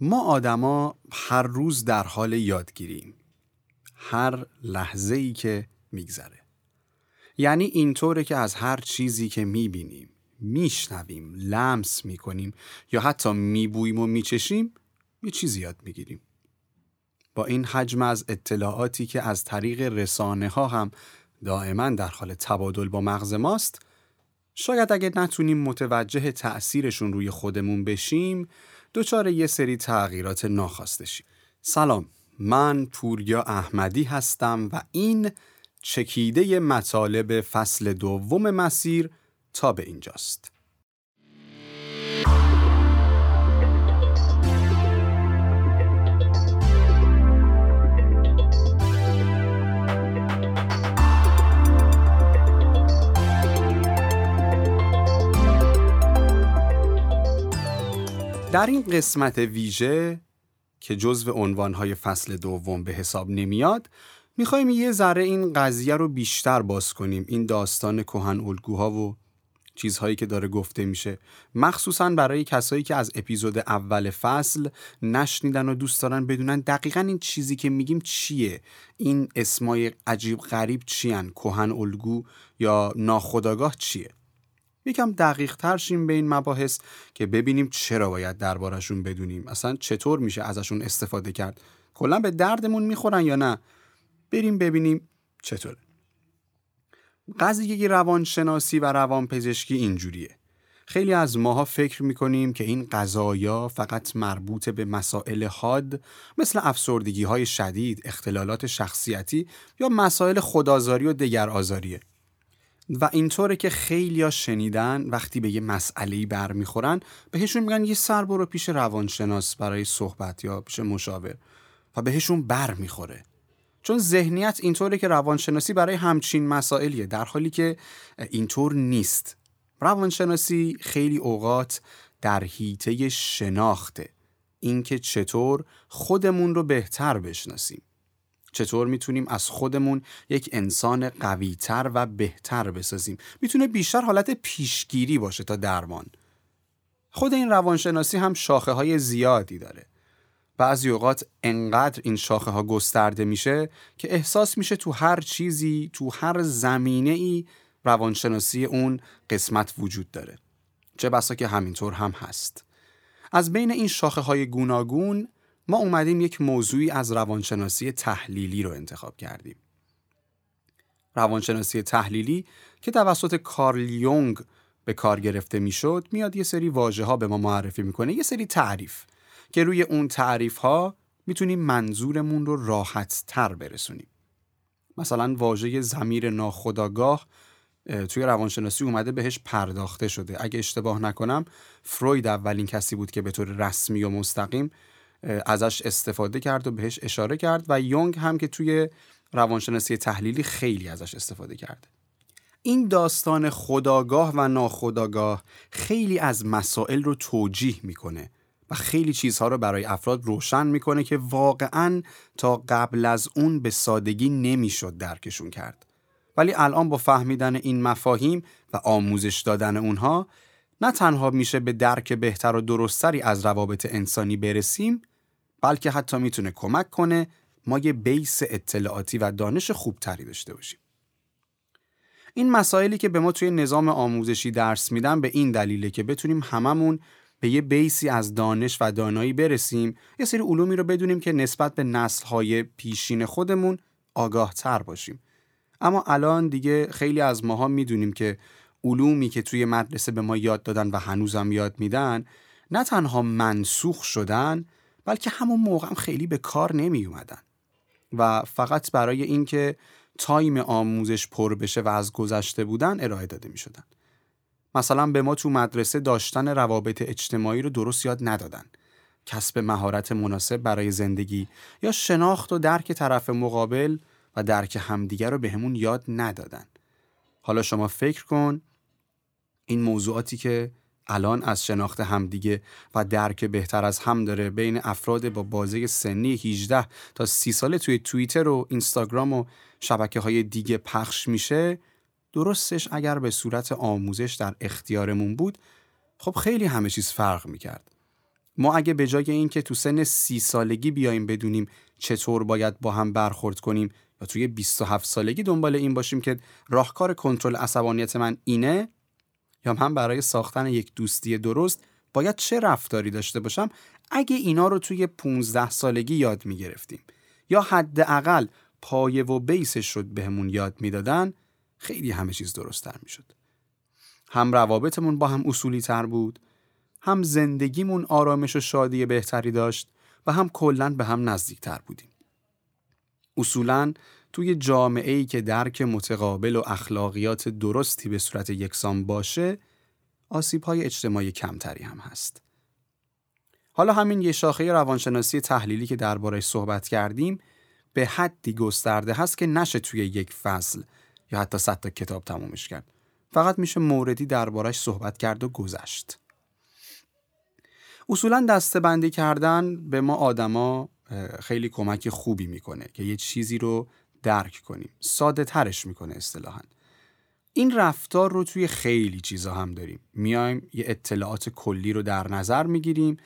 ما آدما هر روز در حال یادگیریم. هر لحظه ای که میگذره. یعنی اینطوره که از هر چیزی که می‌بینیم میشنویم لمس می‌کنیم یا حتی میبوییم و میچشیم یه چیزی یاد می‌گیریم. با این حجم از اطلاعاتی که از طریق رسانه ها هم دائما در حال تبادل با مغز ماست شاید اگه نتونیم متوجه تأثیرشون روی خودمون بشیم دچار یه سری تغییرات ناخواسته شیم. سلام من پوریا احمدی هستم و این چکیده مطالب فصل دوم مسیر تا به اینجاست. در این قسمت ویژه که جزو عنوانهای فصل دوم به حساب نمیاد می‌خوایم یه ذره این قضیه رو بیشتر باز کنیم. این داستان کهن الگوها و چیزهایی که داره گفته میشه. مخصوصا برای کسایی که از اپیزود اول فصل نشنیدن و دوست دارن بدونن دقیقا این چیزی که میگیم چیه. این اسمای عجیب غریب چیان؟ کهن الگو یا ناخداگاه چیه؟ یکم دقیق تر شیم به این مباحث که ببینیم چرا باید دربارشون بدونیم. اصلا چطور میشه ازشون استفاده کرد؟ کلا به دردمون می‌خورن یا نه؟ بریم ببینیم چطوره قضیه روانشناسی و روانپزشکی اینجوریه. خیلی از ماها فکر می‌کنیم که این قضایا فقط مربوط به مسائل حاد مثل افسردگی های شدید، اختلالات شخصیتی یا مسائل خدازاری و دگر آزاریه. و اینطوره که خیلیا شنیدن وقتی به یه مسئله برمیخورن بهشون میگن یه سر برو پیش روانشناس برای صحبت یا پیش مشاور و بهشون بر می‌خوره چون ذهنیت اینطوره که روانشناسی برای همچین مسائلیه در حالی که اینطور نیست. روانشناسی خیلی اوقات در حیطه شناخته. اینکه چطور خودمون رو بهتر بشناسیم. چطور می‌تونیم از خودمون یک انسان قویتر و بهتر بسازیم؟ می‌تونه بیشتر حالت پیشگیری باشه تا درمان. خود این روانشناسی هم شاخه های زیادی داره. بعضی اوقات انقدر این شاخه ها گسترده میشه که احساس میشه تو هر چیزی تو هر زمینه ای روانشناسی اون قسمت وجود داره. چه بسا که همینطور هم هست. از بین این شاخه های گوناگون ما اومدیم یک موضوعی از روانشناسی تحلیلی رو انتخاب کردیم. روانشناسی تحلیلی که توسط کارل یونگ به کار گرفته می‌شد میاد یه سری واژه ها به ما معرفی می‌کنه یه سری تعریف که روی اون تعریف ها می‌تونیم منظورمون رو راحت تر برسونیم مثلا واژه زمیر ناخداگاه توی روانشناسی اومده بهش پرداخته شده اگه اشتباه نکنم فروید اولین کسی بود که به طور رسمی و مستقیم ازش استفاده کرد و بهش اشاره کرد و یونگ هم که توی روانشناسی تحلیلی خیلی ازش استفاده کرده این داستان خداگاه و ناخداگاه خیلی از مسائل رو توجیه می‌کنه و خیلی چیزها رو برای افراد روشن می‌کنه که واقعا تا قبل از اون به سادگی نمی‌شد درکشون کرد. ولی الان با فهمیدن این مفاهیم و آموزش دادن اونها نه تنها میشه به درک بهتر و درستری از روابط انسانی برسیم بلکه حتی می‌تونه کمک کنه ما یه بیس اطلاعاتی و دانش خوبتری داشته باشیم. این مسائلی که به ما توی نظام آموزشی درس میدن به این دلیله که بتونیم هممون به یه بیسی از دانش و دانایی برسیم یه سری علومی رو بدونیم که نسبت به نسلهای پیشین خودمون آگاه تر باشیم اما الان دیگه خیلی از ماها می‌دونیم که علومی که توی مدرسه به ما یاد دادن و هنوزم یاد میدن نه تنها منسوخ شدن بلکه همون موقع هم خیلی به کار نمی اومدن و فقط برای اینکه تایم آموزش پر بشه و از گذشته بودن ارائه داده می شدن. مثلا به ما تو مدرسه داشتن روابط اجتماعی رو درست یاد ندادن. کسب مهارت مناسب برای زندگی یا شناخت و درک طرف مقابل و درک همدیگر رو بهمون یاد ندادن. حالا شما فکر کن این موضوعاتی که الان از شناخت همدیگه و درک بهتر از هم داره بین افراد با بازه سنی 18 تا 30 ساله توی توییتر و اینستاگرام و شبکه های دیگه پخش میشه درستش اگر به صورت آموزش در اختیارمون بود خب خیلی همه چیز فرق می‌کرد. ما اگه به جای اینکه تو سن سی سالگی بیایم بدونیم چطور باید با هم برخورد کنیم یا توی 27 سالگی دنبال این باشیم که راهکار کنترل عصبانیت من اینه یا من برای ساختن یک دوستی درست باید چه رفتاری داشته باشم اگه اینا رو توی 15 سالگی یاد می گرفتیم یا حداقل پایه و بیسش شد بهمون یاد می‌دادن خیلی همه چیز درست تر می شد. هم روابطمون با هم اصولی تر بود هم زندگیمون آرامش و شادی بهتری داشت و هم کلا به هم نزدیک تر بودیم. اصولا توی جامعه ای که درک متقابل و اخلاقیات درستی به صورت یکسان باشه آسیب های اجتماعی کمتری هم هست. حالا همین یه شاخه روانشناسی تحلیلی که دربارش صحبت کردیم به حدی گسترده هست که نشه توی یک فصل یا حتی صد تا کتاب تمومش کرد. فقط میشه موردی دربارش صحبت کرد و گذشت. اصولا دسته بندی کردن به ما آدما خیلی کمک خوبی می‌کنه که یه چیزی رو درک کنیم. ساده ترش می‌کنه اصطلاحاً. این رفتار رو توی خیلی چیزا هم داریم. میایم یه اطلاعات کلی رو در نظر می‌گیریم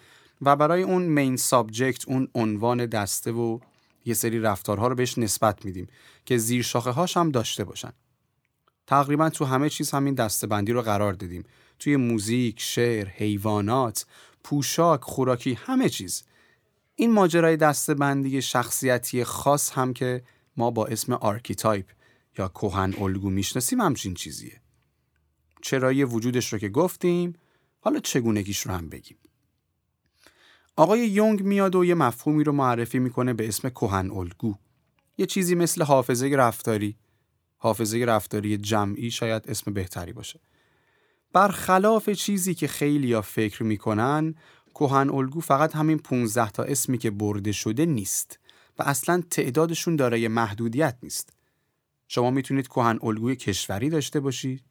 و برای اون main subject اون عنوان دسته و یه سری رفتارها رو بهش نسبت میدیم که زیر شاخه هاش هم داشته باشن. تقریبا تو همه چیز همین دسته بندی رو قرار دادیم. توی موزیک، شعر، حیوانات، پوشاک، خوراکی همه چیز. این ماجرای دسته بندی شخصیتی خاص هم که ما با اسم archetype یا کهن الگو می‌شناسیم همچین چیزیه. چرایی وجودش رو که گفتیم حالا چگونگیش رو هم بگیم. آقای یونگ میاد و یه مفهومی رو معرفی می‌کنه به اسم کوهن الگو. یه چیزی مثل حافظه رفتاری. حافظه رفتاری جمعی شاید اسم بهتری باشه. برخلاف چیزی که خیلی یا فکر می‌کنن کوهن الگو فقط همین 15 تا اسمی که برده شده نیست و اصلا تعدادشون دارای محدودیت نیست. شما می‌تونید کهن الگوی کشوری داشته باشید،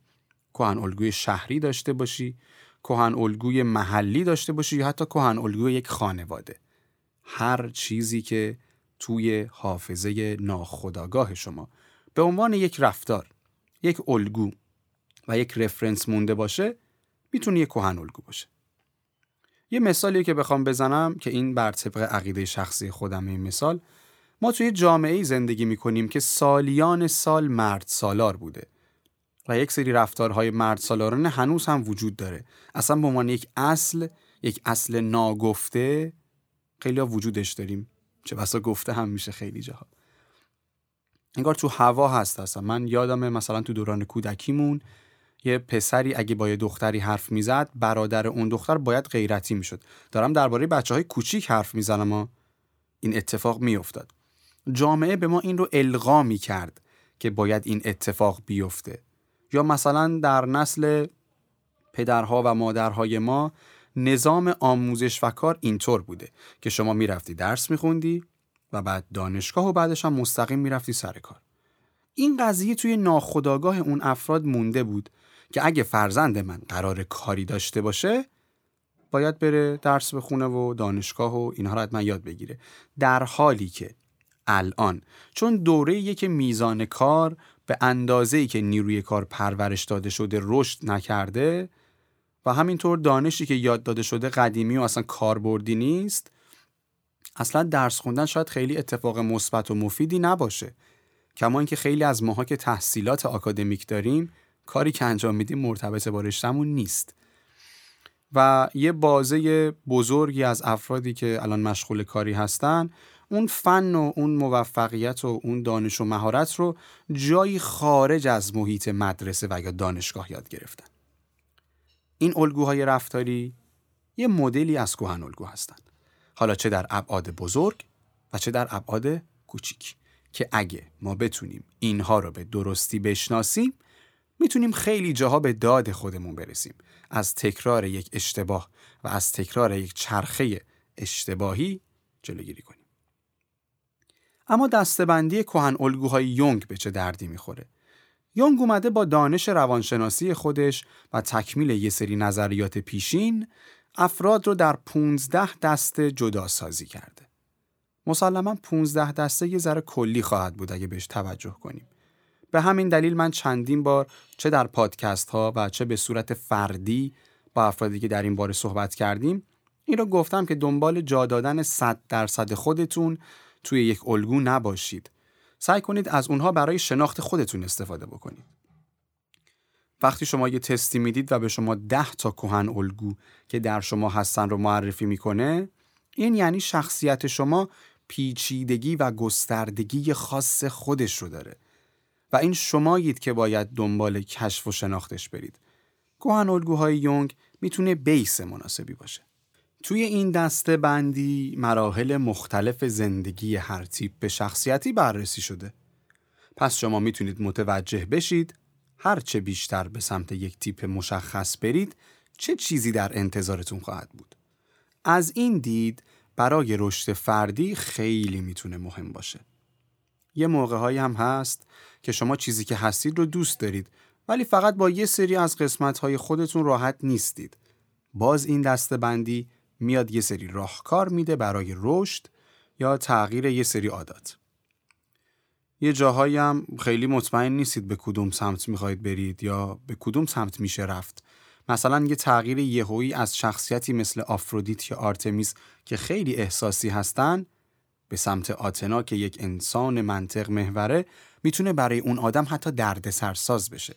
کهن الگوی شهری داشته باشی، کهن الگوی محلی داشته باشی یا حتی کهن الگوی یک خانواده. هر چیزی که توی حافظه ناخودآگاه شما به عنوان یک رفتار، یک الگو و یک رفرنس مونده باشه می‌تونه یک کهن الگو باشه. یه مثالی که بخوام بزنم که این بر طبق عقیده شخصی خودم این مثال ما توی جامعه زندگی می‌کنیم که سالیان سال مرد سالار بوده و یک سری رفتارهای مرد سالارانه هنوز هم وجود داره. اصلا به عنوان یک اصل یک اصل ناگفته خیلی ها وجودش داریم. چه بسا گفته هم میشه خیلی جاها. انگار تو هوا هست اصلا. من یادمه مثلا تو دوران کودکیمون یه پسری اگه با یه دختری حرف می‌زد برادر اون دختر باید غیرتی می‌شد. دارم درباره بچه های کوچیک حرف می‌زنم این اتفاق میافتاد. جامعه به ما این رو القا می کرد که باید این اتفاق بیفته. یا مثلا در نسل پدرها و مادرهای ما نظام آموزش و کار اینطور بوده که شما می‌رفتی درس میخوندی و بعد دانشگاه و بعدش هم مستقیم می‌رفتی سر کار. این قضیه توی ناخودآگاه اون افراد مونده بود که اگه فرزند من قرار کاری داشته باشه باید بره درس بخونه و دانشگاه و اینها رو حتما یاد بگیره. در حالی که الان چون دوره که میزان کار به اندازه که نیروی کار پرورش داده شده رشد نکرده و همینطور دانشی که یاد داده شده قدیمی و اصلا کاربردی نیست اصلا درس خوندن شاید خیلی اتفاق مثبت و مفیدی نباشه. کما اینکه خیلی از ماها که تحصیلات آکادمیک داریم کاری که انجام میدیم مرتبط با رشتمون نیست. و یه بازه بزرگی از افرادی که الان مشغول کاری هستن اون فن و اون موفقیت و اون دانش و مهارت رو جایی خارج از محیط مدرسه و یا دانشگاه یاد گرفتن. این الگوهای رفتاری یه مدلی از کوهن الگو هستند حالا چه در ابعاد بزرگ و چه در ابعاد کوچیک که اگه ما بتونیم اینها رو به درستی بشناسیم می‌تونیم خیلی جاها به داد خودمون برسیم از تکرار یک اشتباه و از تکرار یک چرخه اشتباهی جلوگیری کنیم اما دستبندی کهن الگوهای یونگ به چه دردی می‌خوره یونگ اومده با دانش روانشناسی خودش و تکمیل یه سری نظریات پیشین افراد رو در 15 دسته جدا سازی کرده. مسلما 15 دسته یه ذره کلی خواهد بود اگه بهش توجه کنیم. به همین دلیل من چندین بار چه در پادکست ها و چه به صورت فردی با افرادی که در این باره صحبت کردیم این رو گفتم که دنبال جا دادن 100 درصد خودتون توی یک الگو نباشید. سعی کنید از اونها برای شناخت خودتون استفاده بکنید. وقتی شما یه تستی می‌دید و به شما ده تا کهن الگو که در شما هستن رو معرفی می‌کنه این یعنی شخصیت شما پیچیدگی و گستردگی خاص خودش رو داره و این شمایید که باید دنبال کشف و شناختش برید. کهن الگوهای یونگ می‌تونه بیس مناسبی باشه. توی این دسته بندی مراحل مختلف زندگی هر تیپ به شخصیتی بررسی شده. پس شما می‌تونید متوجه بشید هر چه بیشتر به سمت یک تیپ مشخص برید چه چیزی در انتظارتون خواهد بود. از این دید برای رشد فردی خیلی می‌تونه مهم باشه. یه موقع هم هست که شما چیزی که هستید رو دوست دارید ولی فقط با یه سری از قسمت های خودتون راحت نیستید. باز این دسته بندی میاد یه سری راهکار میده برای رشد یا تغییر یه سری عادات. یه جاهایی هم خیلی مطمئن نیستید به کدوم سمت می‌خواید برید یا به کدوم سمت میشه رفت. مثلا یه تغییر یهویی از شخصیتی مثل آفرودیت یا آرتمیس که خیلی احساسی هستن به سمت آتنا که یک انسان منطق محوره می‌تونه برای اون آدم حتی درد سرساز بشه.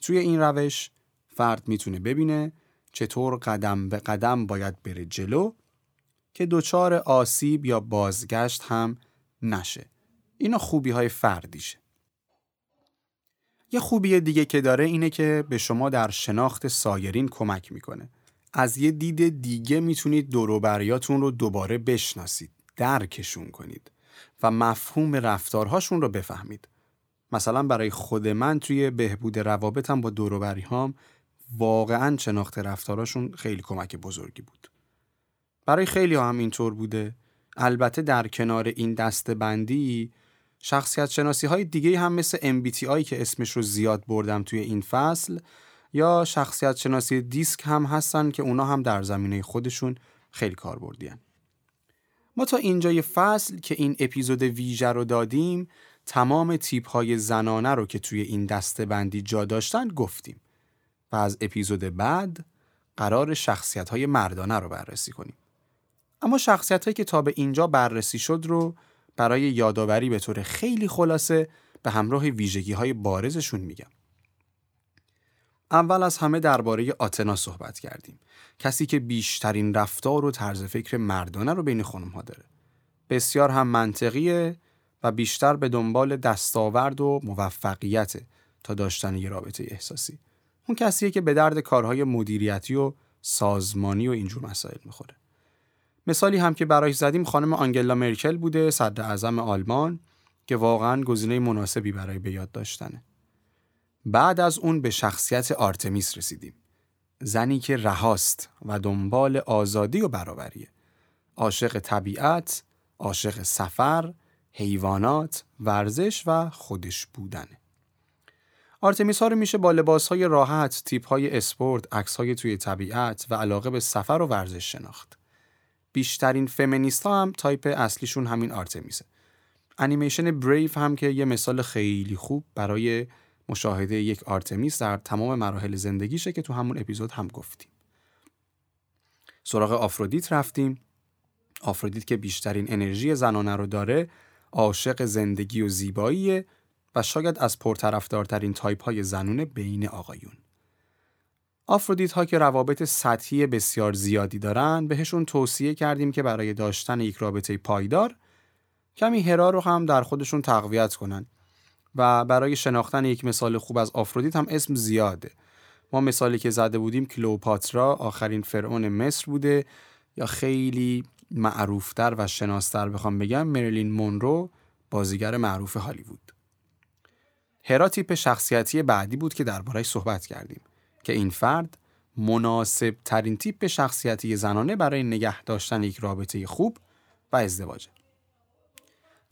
توی این روش فرد می‌تونه ببینه چطور قدم به قدم باید بره جلو که دچار آسیب یا بازگشت هم نشه. اینا خوبی های فردیشه. یه خوبی دیگه که داره اینه که به شما در شناخت سایرین کمک می‌کنه. از یه دید دیگه می‌تونید دوروبریاتون رو دوباره بشناسید. درکشون کنید و مفهوم رفتارهاشون رو بفهمید. مثلا برای خود من توی بهبود روابطم با دوروبری هام واقعا شناخت رفتاراشون خیلی کمک بزرگی بود. برای خیلی هم اینطور بوده. البته در کنار این دسته بندی شخصیت شناسی های دیگه هم مثل MBTI که اسمش رو زیاد بردم توی این فصل یا شخصیت شناسی دیسک هم هستن که اونا هم در زمینه خودشون خیلی کار بردین. ما تا اینجای فصل که این اپیزود ویژه رو دادیم تمام تیپ های زنانه رو که توی این دسته بندی جا داشتن گفتیم و از اپیزود بعد قرار شخصیت های مردانه رو بررسی کنیم. اما شخصیت هایی که تا به اینجا بررسی شد رو برای یادآوری به طور خیلی خلاصه به همراه ویژگی های بارزشون میگم. اول از همه درباره آتنا صحبت کردیم. کسی که بیشترین رفتار و طرز فکر مردانه رو بین خانم ها داره. بسیار هم منطقیه و بیشتر به دنبال دستاورد و موفقیت تا داشتن یه رابطه احساسی. اون کسیه که به درد کارهای مدیریتی و سازمانی و اینجور مسائل می‌خوره. مثالی هم که برایش زدیم خانم آنگلا مرکل بوده صدر اعظم آلمان که واقعا گزینه مناسبی برای به یاد داشتنه. بعد از اون به شخصیت آرتمیس رسیدیم. زنی که رهاست و دنبال آزادی و برابریه. عاشق طبیعت، عاشق سفر، حیوانات، ورزش و خودش بودنه. آرتمیس ها رو میشه با لباس های راحت، تیپ های اسپورت، عکس های توی طبیعت و علاقه به سفر و ورزش شناخت. بیشترین فمینیست ها هم تایپ اصلیشون همین آرتمیسه. انیمیشن Brave هم که یه مثال خیلی خوب برای مشاهده یک آرتمیس در تمام مراحل زندگیشه که تو همون اپیزود هم گفتیم. سراغ آفرودیت رفتیم. آفرودیت که بیشترین انرژی زنانه رو داره عاشق زندگی و زیباییه و شاید از پرطرفدارترین تایپ های زنونه بین آقایون. آفرودیت ها که روابط سطحی بسیار زیادی دارن بهشون توصیه کردیم که برای داشتن یک رابطه پایدار کمی هرا رو هم در خودشون تقویت کنن و برای شناختن یک مثال خوب از آفرودیت هم اسم زیاده ما مثالی که زده بودیم کلوپاترا آخرین فرعون مصر بوده یا خیلی معروفتر و شناستر بخوام بگم مریلین مونرو بازیگر معروف هالیوود هرا تیپ شخصیتی بعدی بود که دربارهش صحبت کردیم که این فرد مناسب ترین تیپ شخصیتی زنانه برای نگه داشتن یک رابطه خوب و ازدواجه.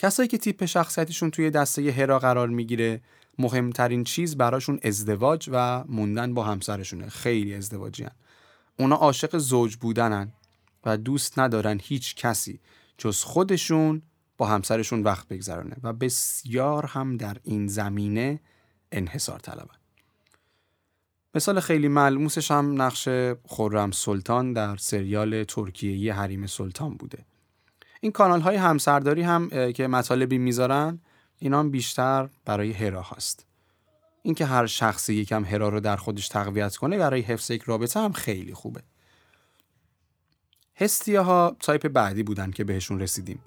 کسایی که تیپ شخصیتیشون توی دسته هرا قرار می‌گیره مهمترین چیز براشون ازدواج و موندن با همسرشونه خیلی ازدواجی هن. اونا عاشق زوج بودنن و دوست ندارن هیچ کسی جز خودشون با همسرشون وقت بگذرانه و بسیار هم در این زمینه انحصار طلبن مثال خیلی ملموسش هم نقش خورم سلطان در سریال ترکیه‌ای حریم سلطان بوده. این کانال های همسرداری هم که مطالبی می‌ذارن اینا هم بیشتر برای هرا هست. اینکه هر شخصی یکم هرا رو در خودش تقویت کنه برای حفظ یک رابطه هم خیلی خوبه. هستیا ها تایپ بعدی بودن که بهشون رسیدیم.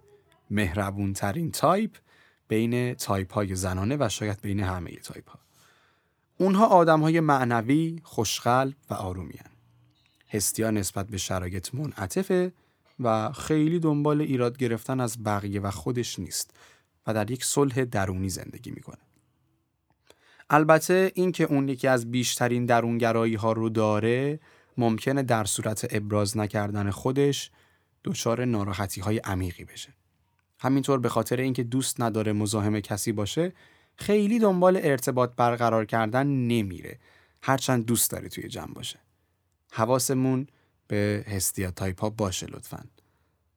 مهربون ترین تایپ بین تایپ های زنانه و شاید بین همه تایپ ها. اونها آدم های معنوی، خوشقلب و آرومی هن. هستیا نسبت به شرایط منعطفه و خیلی دنبال ایراد گرفتن از بقیه و خودش نیست و در یک صلح درونی زندگی می‌کنه. البته اینکه اون یکی از بیشترین درونگرایی ها رو داره ممکنه در صورت ابراز نکردن خودش دچار ناراحتی های عمیقی بشه. همینطور به خاطر اینکه دوست نداره مزاحم کسی باشه خیلی دنبال ارتباط برقرار کردن نمیره هرچند دوست داره توی جمع باشه. حواسمون به هستیا تایپ ها باشه لطفا.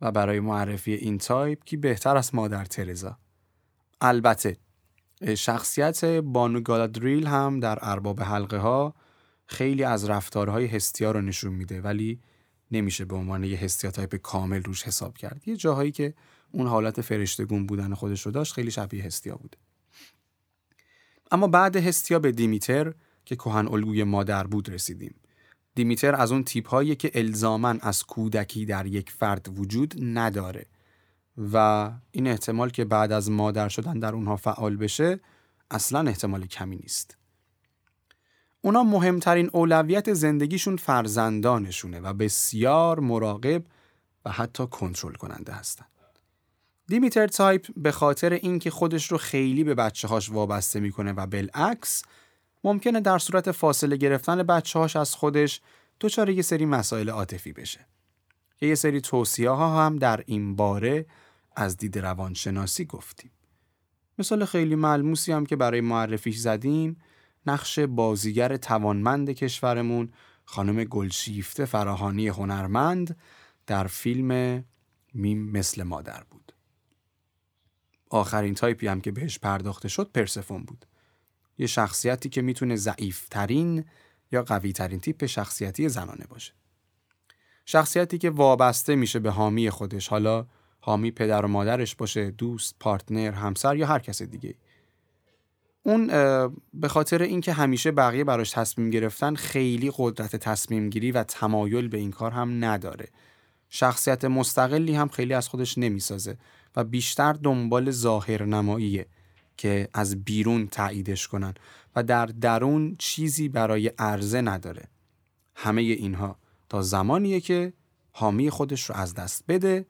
و برای معرفی این تایپ کی بهتر از مادر ترزا. البته شخصیت بانو گالادریل هم در ارباب حلقه ها خیلی از رفتارهای هستیا رو نشون میده ولی نمیشه به عنوان یه هستیا تایپ کامل روش حساب کرد. یه جاهایی که اون حالت فرشته‌گون بودن خودش رو داشت خیلی شبیه هستیا بوده اما بعد هستیا به دیمیتر که کهن الگوی مادر بود رسیدیم. دیمیتر از اون تیپ هایی که الزامن از کودکی در یک فرد وجود نداره و این احتمال که بعد از مادر شدن در اونها فعال بشه اصلا احتمال کمی نیست. اونا مهمترین اولویت زندگیشون فرزندانشونه و بسیار مراقب و حتی کنترل کننده هستن. دیمیتر تایپ به خاطر اینکه خودش رو خیلی به بچه هاش وابسته می‌کنه و بالعکس ممکنه در صورت فاصله گرفتن بچه هاش از خودش دچار یه سری مسائل عاطفی بشه. یه سری توصیه ها هم در این باره از دید روانشناسی گفتیم. مثال خیلی ملموسی هم که برای معرفیش زدیم نقش بازیگر توانمند کشورمون خانم گلشیفته فراهانی هنرمند در فیلم میم مثل مادر بود. آخرین تایپی هم که بهش پرداخته شد پرسفون بود. یه شخصیتی که می‌تونه ضعیفترین یا قوی ترین تیپ شخصیتی زنانه باشه. شخصیتی که وابسته میشه به حامی خودش حالا حامی پدر و مادرش باشه دوست partner همسر یا هر کس دیگه اون به خاطر اینکه همیشه بقیه براش تصمیم گرفتن خیلی قدرت تصمیم گیری و تمایل به این کار هم نداره. شخصیت مستقلی هم خیلی از خودش نمی‌سازه و بیشتر دنبال ظاهر نماییه که از بیرون تاییدش کنن و در درون چیزی برای عرضه نداره. همه اینها تا زمانیه که حامی خودش رو از دست بده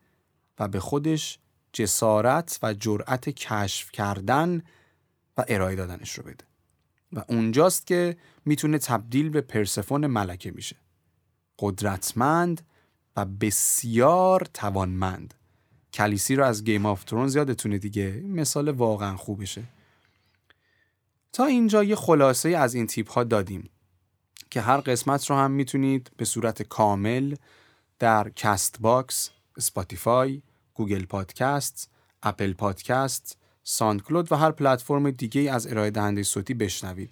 و به خودش جسارت و جرأت کشف کردن و ارائه دادنش رو بده. و اونجاست که می‌تونه تبدیل به پرسفون ملکه میشه. قدرتمند و بسیار توانمند. خلیسی رو از Game of Thrones یادتونه دیگه مثال واقعا خوبشه تا اینجا یه خلاصه از این تیپ ها دادیم که هر قسمت رو هم می‌تونید به صورت کامل در Castbox، سپاتیفای، Google Podcast، Apple Podcast، Cloud و هر پلتفرم دیگه از ارائه دهنده صوتی بشنوید.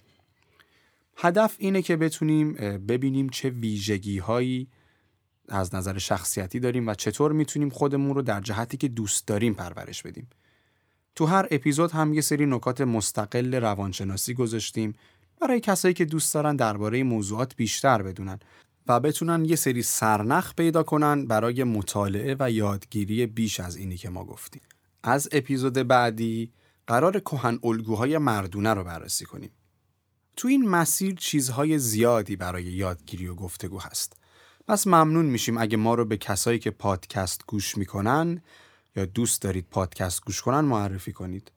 هدف اینه که بتونیم ببینیم چه ویژگی هایی از نظر شخصیتی داریم و چطور می‌تونیم خودمون رو در جهتی که دوست داریم پرورش بدیم. تو هر اپیزود هم یه سری نکات مستقل روانشناسی گذاشتیم برای کسایی که دوست دارن درباره موضوعات بیشتر بدونن و بتونن یه سری سرنخ پیدا کنن برای مطالعه و یادگیری بیش از اینی که ما گفتیم. از اپیزود بعدی قرار کهن الگوهای مردونه رو بررسی کنیم. تو این مسیر چیزهای زیادی برای یادگیری و گفتگو هست. پس ممنون میشیم اگه ما رو به کسایی که پادکست گوش می‌کنن یا دوست دارید پادکست گوش کنن معرفی کنید.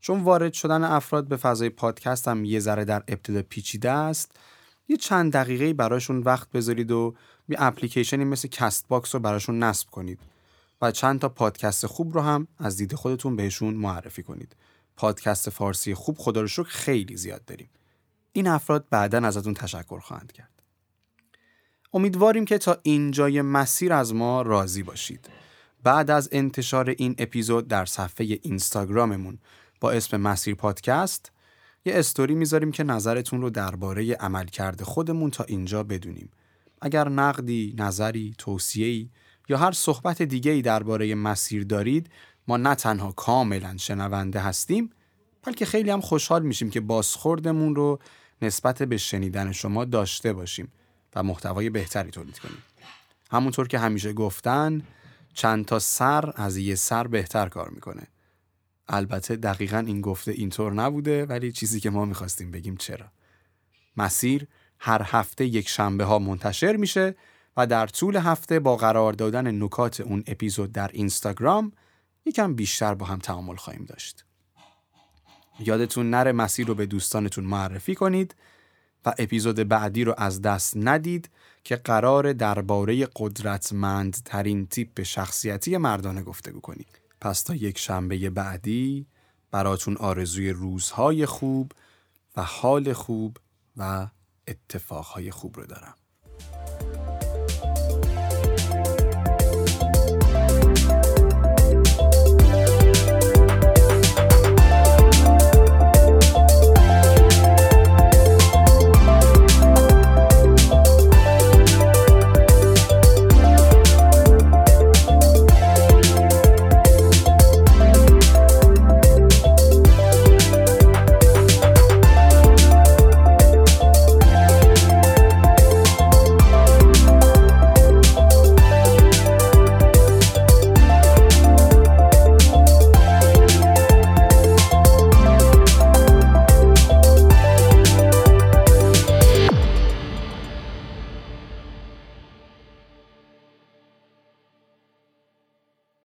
چون وارد شدن افراد به فضای پادکست هم یه ذره در ابتدا پیچیده است یه چند دقیقه براشون وقت بذارید و یه اپلیکیشنی مثل Castbox رو براشون نصب کنید و چند تا پادکست خوب رو هم از دید خودتون بهشون معرفی کنید. پادکست فارسی خوب خدا رو شکر خیلی زیاد داریم. این افراد بعدا ازتون تشکر خواهند کرد. امیدواریم که تا اینجای مسیر از ما راضی باشید بعد از انتشار این اپیزود در صفحه اینستاگراممون با اسم مسیر پادکست یه استوری می‌ذاریم که نظرتون رو درباره عملکرد خودمون تا اینجا بدونیم. اگر نقدی، نظری، توصیه‌ای یا هر صحبت دیگه‌ای درباره مسیر دارید، ما نه تنها کاملا شنونده هستیم، بلکه خیلی هم خوشحال میشیم که بازخوردمون رو نسبت به شنیدن شما داشته باشیم و محتوای بهتری تولید کنیم. همونطور که همیشه گفتن چند تا سر از یه سر بهتر کار می‌کنه. البته دقیقا این گفته اینطور نبوده ولی چیزی که ما می‌خواستیم بگیم چرا. مسیر هر هفته یک شنبه ها منتشر میشه و در طول هفته با قرار دادن نکات اون اپیزود در اینستاگرام یکم بیشتر با هم تعامل خواهیم داشت. یادتون نره مسیر رو به دوستانتون معرفی کنید و اپیزود بعدی رو از دست ندید که قرار درباره قدرتمندترین تیپ شخصیتی مردانه گفتگو کنید. پس تا یک شنبه بعدی براتون آرزوی روزهای خوب و حال خوب و اتفاقهای خوب رو دارم.